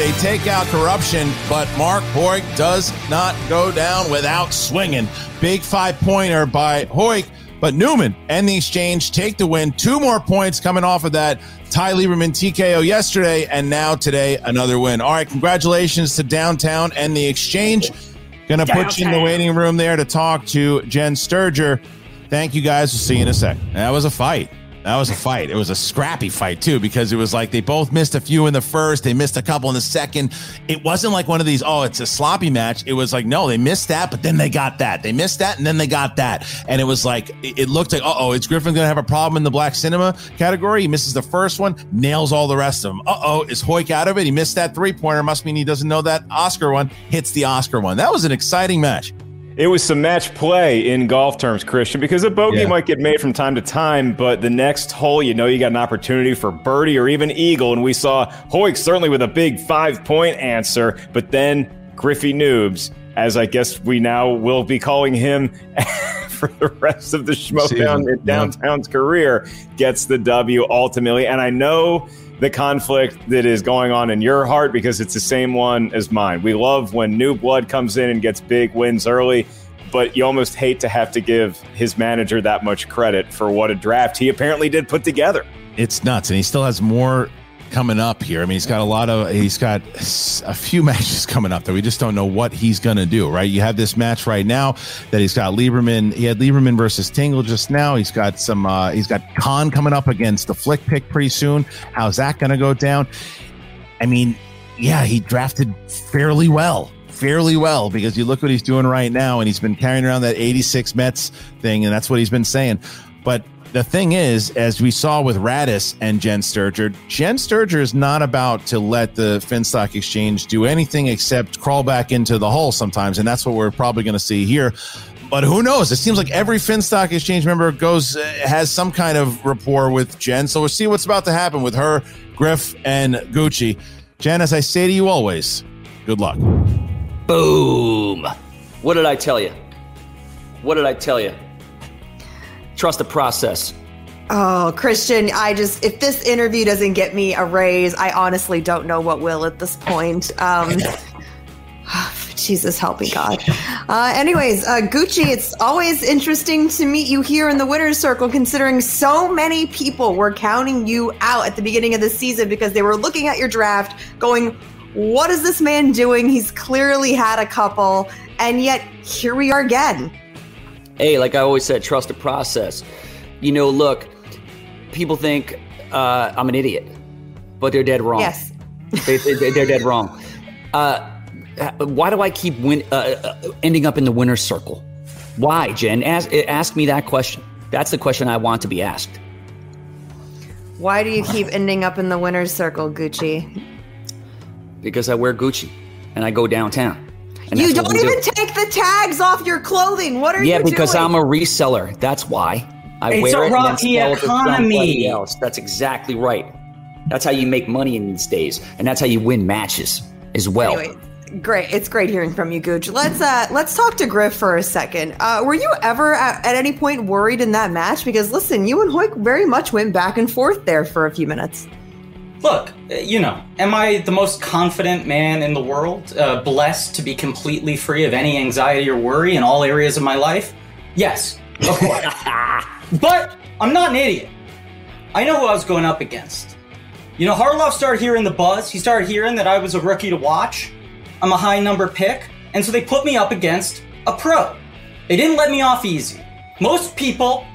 They take out corruption, but Mark Hoyk does not go down without swinging. Big five pointer by Hoyk, but Newman and the exchange take the win. Two more points coming off of that Ty Lieberman TKO yesterday, and now today another win. All right, congratulations to Downtown and the exchange. Gonna put you in the waiting room there to talk to Jen Sturger. Thank you guys. We'll see you in a sec. That was a fight. That was a fight. It was a scrappy fight too, because it was like they both missed a few in the first, they missed a couple in the second. It wasn't like one of these, oh, it's a sloppy match. It was like, no, they missed that, but then they got that. They missed that, and then they got that. And it was like, it looked like, uh oh, is Griffin gonna have a problem in the black cinema category? He misses the first one, nails all the rest of them. Uh oh, is Hoyk out of it? He missed that three pointer. Must mean he doesn't know that Oscar one, hits the Oscar one. That was an exciting match. It was some match play in golf terms, Kristian, because a bogey Yeah. might get made from time to time, but the next hole, you know, you got an opportunity for birdie or even eagle. And we saw Hoyk certainly with a big five point answer, but then Griffey Noobs, as I guess we now will be calling him for the rest of the Schmodown Downtown's career, gets the W ultimately. And I know the conflict that is going on in your heart because it's the same one as mine. We love when new blood comes in and gets big wins early, but you almost hate to have to give his manager that much credit for what a draft he apparently did put together. It's nuts, and he still has more coming up here. I mean, he's got a lot of, he's got a few matches coming up that we just don't know what he's going to do, right? You have this match right now that he's got Lieberman. He had Lieberman versus Tingle just now. He's got some, uh, he's got Khan coming up against the Flick pick pretty soon. How's that going to go down? I mean, yeah, he drafted fairly well fairly well because you look what he's doing right now and he's been carrying around that 86 Mets thing and that's what he's been saying. But the thing is, as we saw with Radis and Jen Sturger, Jen Sturger is not about to let the Finstock Exchange do anything except crawl back into the hole sometimes, and that's what we're probably going to see here. But who knows? It seems like every Finstock Exchange member goes uh, has some kind of rapport with Jen. So we'll see what's about to happen with her, Griff, and Gucci. Jen, as I say to you always, good luck. Boom. What did I tell you? What did I tell you? Trust the process. Oh, Kristian, I just, if this interview doesn't get me a raise, I honestly don't know what will at this point. Um, Jesus help me, God. Uh, anyways, uh, Gucci, it's always interesting to meet you here in the winner's circle, considering so many people were counting you out at the beginning of the season because they were looking at your draft going, what is this man doing? He's clearly had a couple, and yet here we are again. Hey, like I always said, trust the process. You know, look, people think uh, I'm an idiot, but they're dead wrong. Yes. they, they, they're dead wrong. Uh, why do I keep win, uh, uh, ending up in the winner's circle? Why, Jen? Ask, ask me that question. That's the question I want to be asked. Why do you keep ending up in the winner's circle, Gucci? Because I wear Gucci and I go downtown. And you don't even do. take the tags off your clothing. What are Yeah, you Yeah, because doing? I'm a reseller. That's why. I It's wear a it and then rocky it to economy. Else. That's exactly right. That's how you make money in these days, and that's how you win matches as well. Anyway, great. It's great hearing from you, Gooch. Let's uh let's talk to Griff for a second. Uh, were you ever at, at any point worried in that match? Because listen, you and Hoyk very much went back and forth there for a few minutes. Look, uh, you know, am I the most confident man in the world? Uh, blessed to be completely free of any anxiety or worry in all areas of my life? Yes, of course. but I'm not an idiot. I know who I was going up against. You know, Harloff started hearing the buzz. He started hearing that I was a rookie to watch. I'm a high number pick. And so they put me up against a pro. They didn't let me off easy. Most people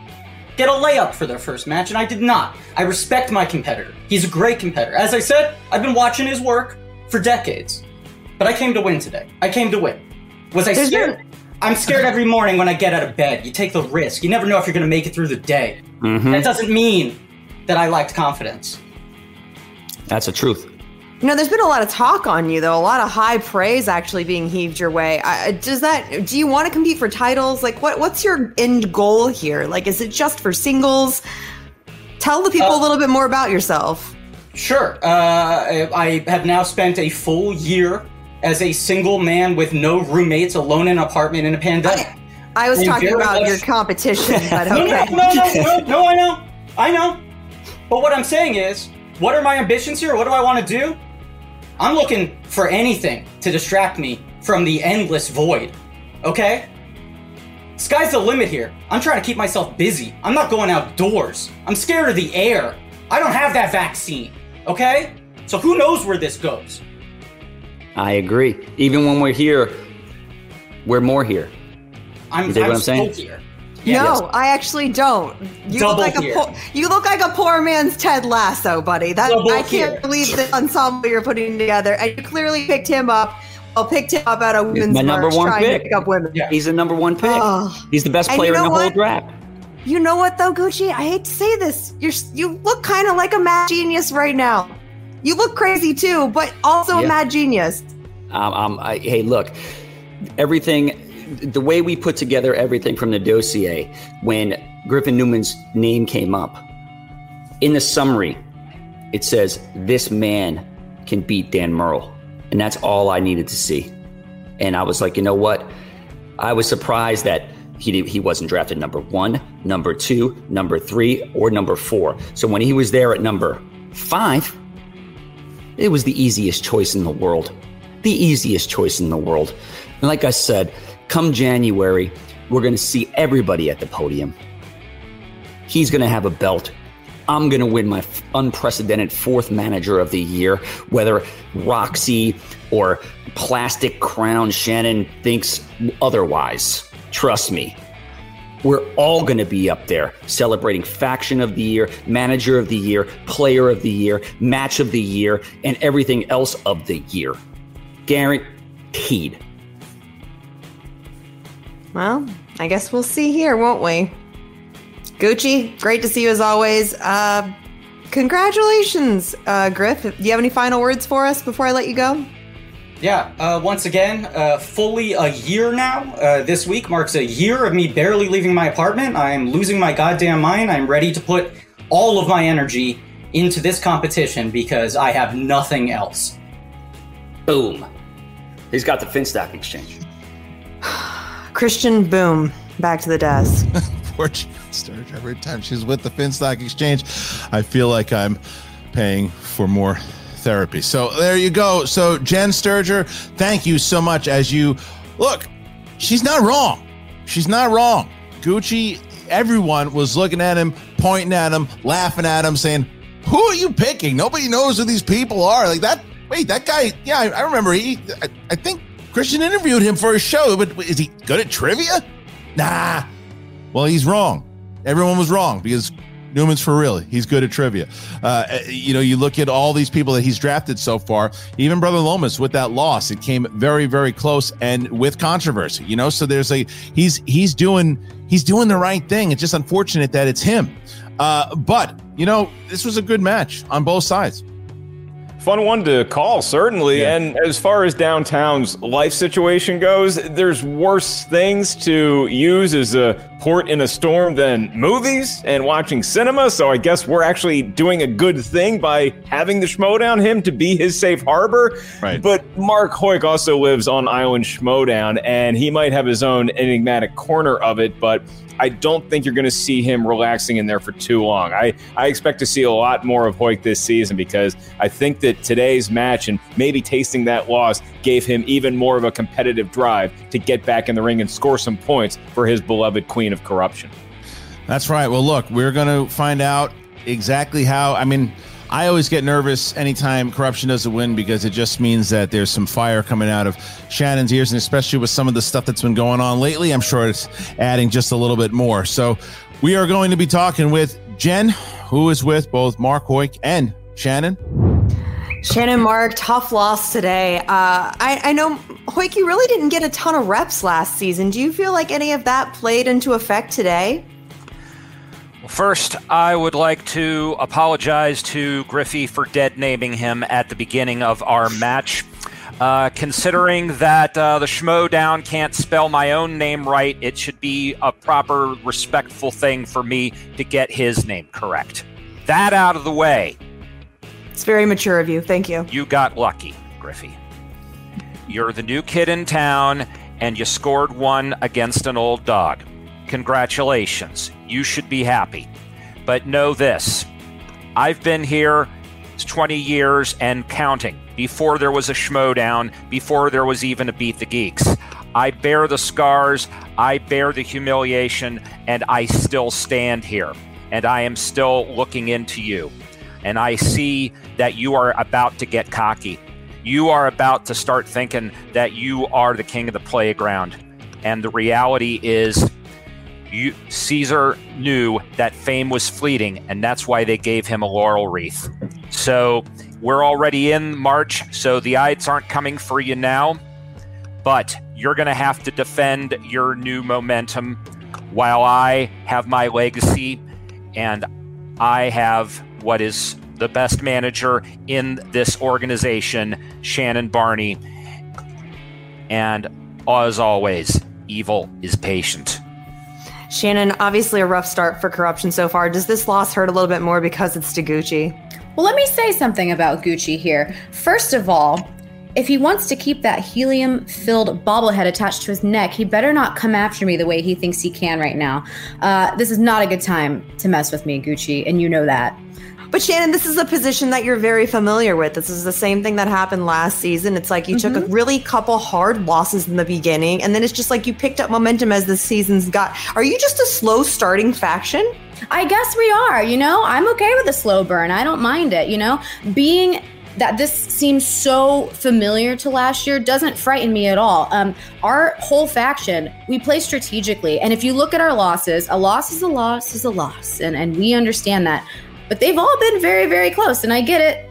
get a layup for their first match, and I did not. I respect my competitor. He's a great competitor. As I said, I've been watching his work for decades. But I came to win today. I came to win. Was I There's scared? I'm scared every morning when I get out of bed. You take the risk. You never know if you're going to make it through the day. Mhm. That doesn't mean that I lacked confidence. That's the truth. You know, there's been a lot of talk on you, though. A lot of high praise actually being heaved your way. I, does that? Do you want to compete for titles? Like, what? What's your end goal here? Like, is it just for singles? Tell the people a little bit more about yourself. Sure. Uh, I I have now spent a full year as a single man with no roommates, alone in an apartment in a pandemic. I was I'm talking about much- your competition, but no, okay. no, no, no, no, no, I know. I know. But what I'm saying is, what are my ambitions here? What do I want to do? I'm looking for anything to distract me from the endless void. Okay? Sky's the limit here. I'm trying to keep myself busy. I'm not going outdoors. I'm scared of the air. I don't have that vaccine. Okay? So who knows where this goes? I agree. Even when we're here, we're more here. I'm, You I'm I'm saying? still No, Yes. I actually don't. You Double look like here. a poor, you look like a poor man's Ted Lasso, buddy. That Double I can't here. believe the ensemble you're putting together. And you clearly picked him up. Well, picked him up out of women's my number one trying to pick. pick up women. He's the number one pick. Oh. He's the best And you player in know the whole draft. You know what though, Gucci? I hate to say this. You're you look kind of like a mad genius right now. You look crazy too, but also a mad genius. Um, um, I, hey, look, everything, the way we put together everything from the dossier, when Griffin Newman's name came up, in the summary, it says, This man can beat Dan Murrell. And that's all I needed to see. And I was like, you know what? I was surprised that he, he wasn't drafted number one, number two, number three, or number four. So when he was there at number five, It was the easiest choice in the world. The easiest choice in the world. And like I said, come January, we're going to see everybody at the podium. He's going to have a belt. I'm going to win my f- unprecedented fourth manager of the year, whether Roxy or Plastic Crown Shannon thinks otherwise. Trust me. We're all going to be up there celebrating faction of the year, manager of the year, player of the year, match of the year, and everything else of the year. Guaranteed. Well, I guess we'll see here, won't we? Gucci, great to see you as always. Uh, congratulations, uh, Griff. Do you have any final words for us before I let you go? Yeah, uh, once again, uh, fully a year now. Uh, this week marks a year of me barely leaving my apartment. I'm losing my goddamn mind. I'm ready to put all of my energy into this competition because I have nothing else. Boom. He's got the Finstock exchange. Kristian, boom, back to the desk. Poor Sturge. Every time she's with the Finstock Exchange, I feel like I'm paying for more therapy. So there you go. So Jen Sturger, thank you so much. As you look, she's not wrong. She's not wrong. Gucci, everyone was looking at him, pointing at him, laughing at him, saying, "Who are you picking? Nobody knows who these people are." Like that. Wait, that guy. Yeah, I, I remember. He. I, I think Kristian interviewed him for his show, but is he good at trivia? Nah. Well, he's wrong. Everyone was wrong because Newman's for real. He's good at trivia. Uh, you know, you look at all these people that he's drafted so far. Even Brother Lomas with that loss, it came very, very close and with controversy. You know, so there's a he's he's doing he's doing the right thing. It's just unfortunate that it's him. Uh, but you know, this was a good match on both sides. Fun one to call, certainly. And as far as downtown's life situation goes, there's worse things to use as a port in a storm than movies and watching cinema. So I guess we're actually doing a good thing by having the Schmodown him to be his safe harbor. Right. But Mark Hoyk also lives on Island Schmodown, and he might have his own enigmatic corner of it, but I don't think you're going to see him relaxing in there for too long. I, I expect to see a lot more of Hoyt this season because I think that today's match and maybe tasting that loss gave him even more of a competitive drive to get back in the ring and score some points for his beloved Queen of Corruption. That's right. Well, look, we're going to find out exactly how. I mean, I always get nervous anytime corruption doesn't win because it just means that there's some fire coming out of Shannon's ears, and especially with some of the stuff that's been going on lately, I'm sure it's adding just a little bit more. So, we are going to be talking with Jen, who is with both Mark Hoyk and Shannon. Shannon Mark, tough loss today. Uh, I, I know, Hoyk, you really didn't get a ton of reps last season. Do you feel like any of that played into effect today? First, I would like to apologize to Griffey for dead naming him at the beginning of our match. Uh, considering that uh, the Schmodown can't spell my own name right, it should be a proper, respectful thing for me to get his name correct. That out of the way. It's very mature of you. Thank you. You got lucky, Griffey. You're the new kid in town, and you scored one against an old dog. Congratulations. You should be happy. But know this I've been here 20 years and counting before there was a Schmodown, before there was even a Beat the Geeks. I bear the scars, I bear the humiliation, and I still stand here. And I am still looking into you. And I see that you are about to get cocky. You are about to start thinking that you are the king of the playground. And the reality is, you, Caesar knew that fame was fleeting, and that's why they gave him a laurel wreath. So we're already in March, so the Ides aren't coming for you now, but you're going to have to defend your new momentum while I have my legacy and I have what is the best manager in this organization, Shannon Barney. And as always, evil is patient. Shannon, obviously a rough start for corruption so far. Does this loss hurt a little bit more because it's to Gucci? Well, let me say something about Gucci here. First of all, if he wants to keep that helium filled bobblehead attached to his neck, he better not come after me the way he thinks he can right now. Uh, this is not a good time to mess with me, Gucci, and you know that. But Shannon, this is a position that you're very familiar with. This is the same thing that happened last season. It's like you took a really couple hard losses in the beginning, and then it's just like you picked up momentum as the season's got. Are you just a slow starting faction? I guess we are, you know? I'm okay with a slow burn. I don't mind it, you know? Being that this seems so familiar to last year doesn't frighten me at all. Um, our whole faction, we play strategically. And if you look at our losses, a loss is a loss is a loss. And, and we understand that. But they've all been very, very close. And I get it.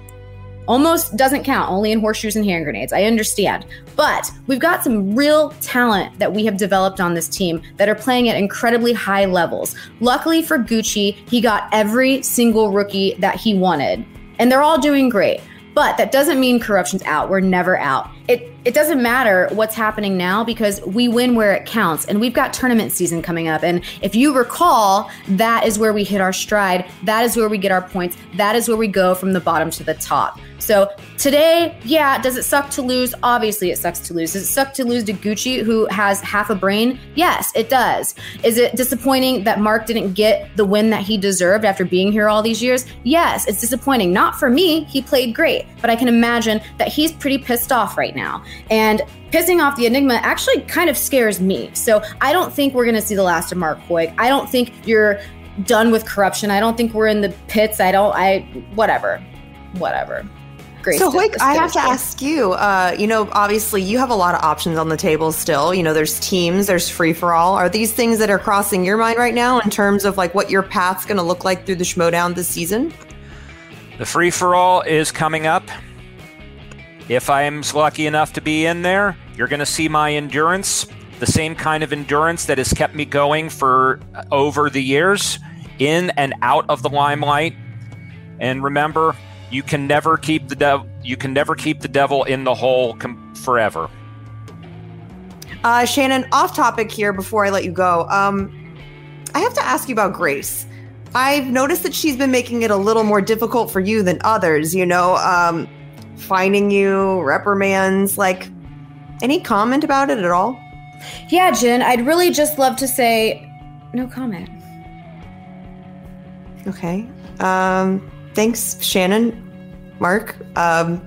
Almost doesn't count, only in horseshoes and hand grenades. I understand. But we've got some real talent that we have developed on this team that are playing at incredibly high levels. Luckily for Gucci, he got every single rookie that he wanted, and they're all doing great. But that doesn't mean corruption's out. We're never out. It it doesn't matter what's happening now because we win where it counts. And we've got tournament season coming up. And if you recall that is where we hit our stride. That is where we get our points. That is where we go from the bottom to the top. So today yeah does it suck to lose? Obviously it sucks to lose. Does it suck to lose to gucci who has half a brain? Yes it does. Is it disappointing that mark didn't get the win that he deserved after being here all these years? Yes it's disappointing. Not for me. He played great. But i can imagine that he's pretty pissed off right now and pissing off the Enigma actually kind of scares me. So I don't think we're going to see the last of Mark Hoyk. I don't think you're done with corruption. I don't think we're in the pits. I don't, I, whatever, whatever. Great. So, Hoyk, I have to ask you. Uh, you know, obviously, you have a lot of options on the table still. You know, there's teams, there's free for all. Are these things that are crossing your mind right now in terms of like what your path's going to look like through the Schmodown this season? The free for all is coming up. If I'm lucky enough to be in there, you're going to see my endurance, the same kind of endurance that has kept me going for over the years, in and out of the limelight. And remember, you can never keep the devil. You can never keep the devil in the hole com- forever. Uh, Shannon, off topic here before I let you go. Um, I have to ask you about Grace. I've noticed that she's been making it a little more difficult for you than others. You know, um, finding you, reprimands. Like, any comment about it at all? Yeah, Jen, I'd really just love to say no comment. Okay. Um, thanks, Shannon. Mark, um,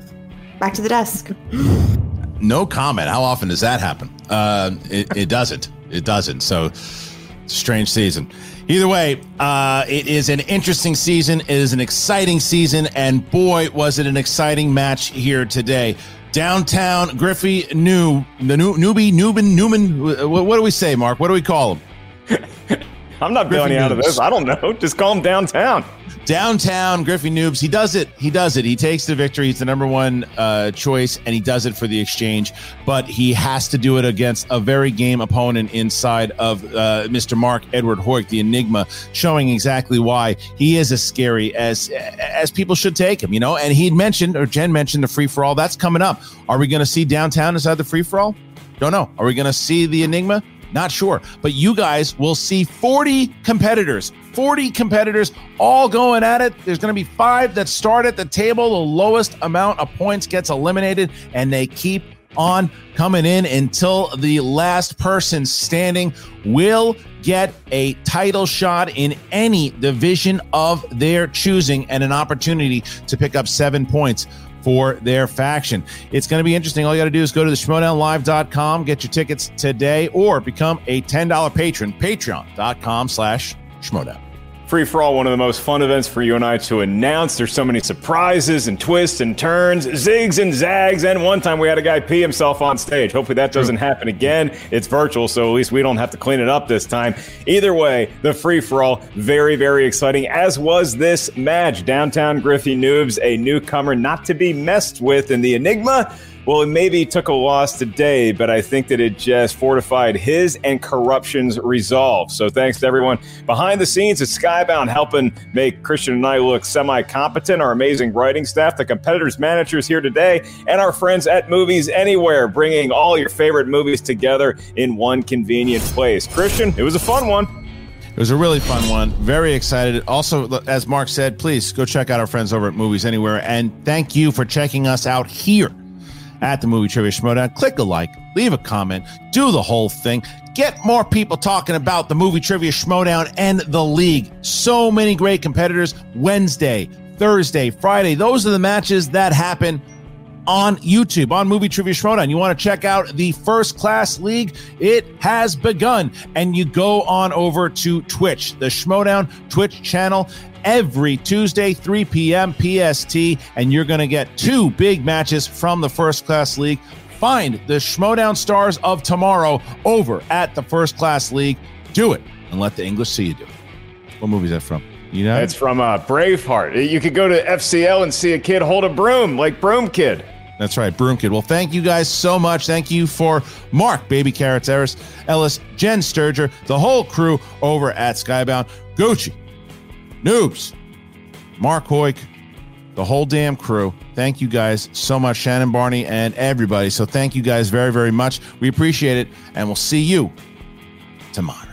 back to the desk. No comment. How often does that happen? Uh, it, it doesn't. It doesn't. So, strange season. Either way, uh, it is an interesting season. It is an exciting season, and boy, was it an exciting match here today. Downtown Griffey New the new newbie Newman Newman. What, what do we say, Mark? What do we call him? I'm not bailing you out of this. I don't know. Just call him downtown. Downtown Griffey Noobs. He does it. He does it. He takes the victory. He's the number one uh, choice, and he does it for the exchange. But he has to do it against a very game opponent inside of uh, Mr. Mark Edward Hoyk, the Enigma, showing exactly why he is as scary as as people should take him. You know, and he mentioned or Jen mentioned the free for all. That's coming up. Are we going to see Downtown inside the free for all? Don't know. Are we going to see the Enigma? Not sure. But you guys will see 40 competitors, 40 competitors all going at it. There's going to be five that start at the table. The lowest amount of points gets eliminated, and they keep on coming in until the last person standing will get a title shot in any division of their choosing and an opportunity to pick up seven points for their faction. It's going to be interesting. All you got to do is go to the schmodownlive.com, get your tickets today, or become a $10 patron, patreon.com slash schmodown. Free for all, one of the most fun events for you and I to announce. There's so many surprises and twists and turns, zigs and zags. And one time we had a guy pee himself on stage. Hopefully that doesn't happen again. It's virtual, so at least we don't have to clean it up this time. Either way, the free for all, very, very exciting, as was this match. Downtown Griffey Noobs, a newcomer not to be messed with in the Enigma. Well, it maybe took a loss today, but I think that it just fortified his and corruption's resolve. So thanks to everyone behind the scenes at Skybound helping make Kristian and I look semi competent, our amazing writing staff, the competitors' managers here today, and our friends at Movies Anywhere, bringing all your favorite movies together in one convenient place. Kristian, it was a fun one. It was a really fun one. Very excited. Also, as Mark said, please go check out our friends over at Movies Anywhere. And thank you for checking us out here at the Movie Trivia Schmodown. Click a like, leave a comment, do the whole thing. Get more people talking about the Movie Trivia Schmodown and the league. So many great competitors Wednesday, Thursday, Friday. Those are the matches that happen on YouTube, on Movie Trivia Schmodown. You want to check out the First Class League? It has begun. And you go on over to Twitch, the Schmodown Twitch channel, every Tuesday, 3 p.m. PST. And you're going to get two big matches from the First Class League. Find the Schmodown Stars of tomorrow over at the First Class League. Do it and let the English see you do it. What movie is that from? You know? It's from uh, Braveheart. You could go to FCL and see a kid hold a broom, like Broom Kid. That's right, Broom Kid. Well, thank you guys so much. Thank you for Mark, Baby Carrots, Ellis, Ellis, Jen Sturger, the whole crew over at Skybound, Gucci, Noobs, Mark Hoyk, the whole damn crew. Thank you guys so much, Shannon Barney and everybody. So thank you guys very, very much. We appreciate it, and we'll see you tomorrow.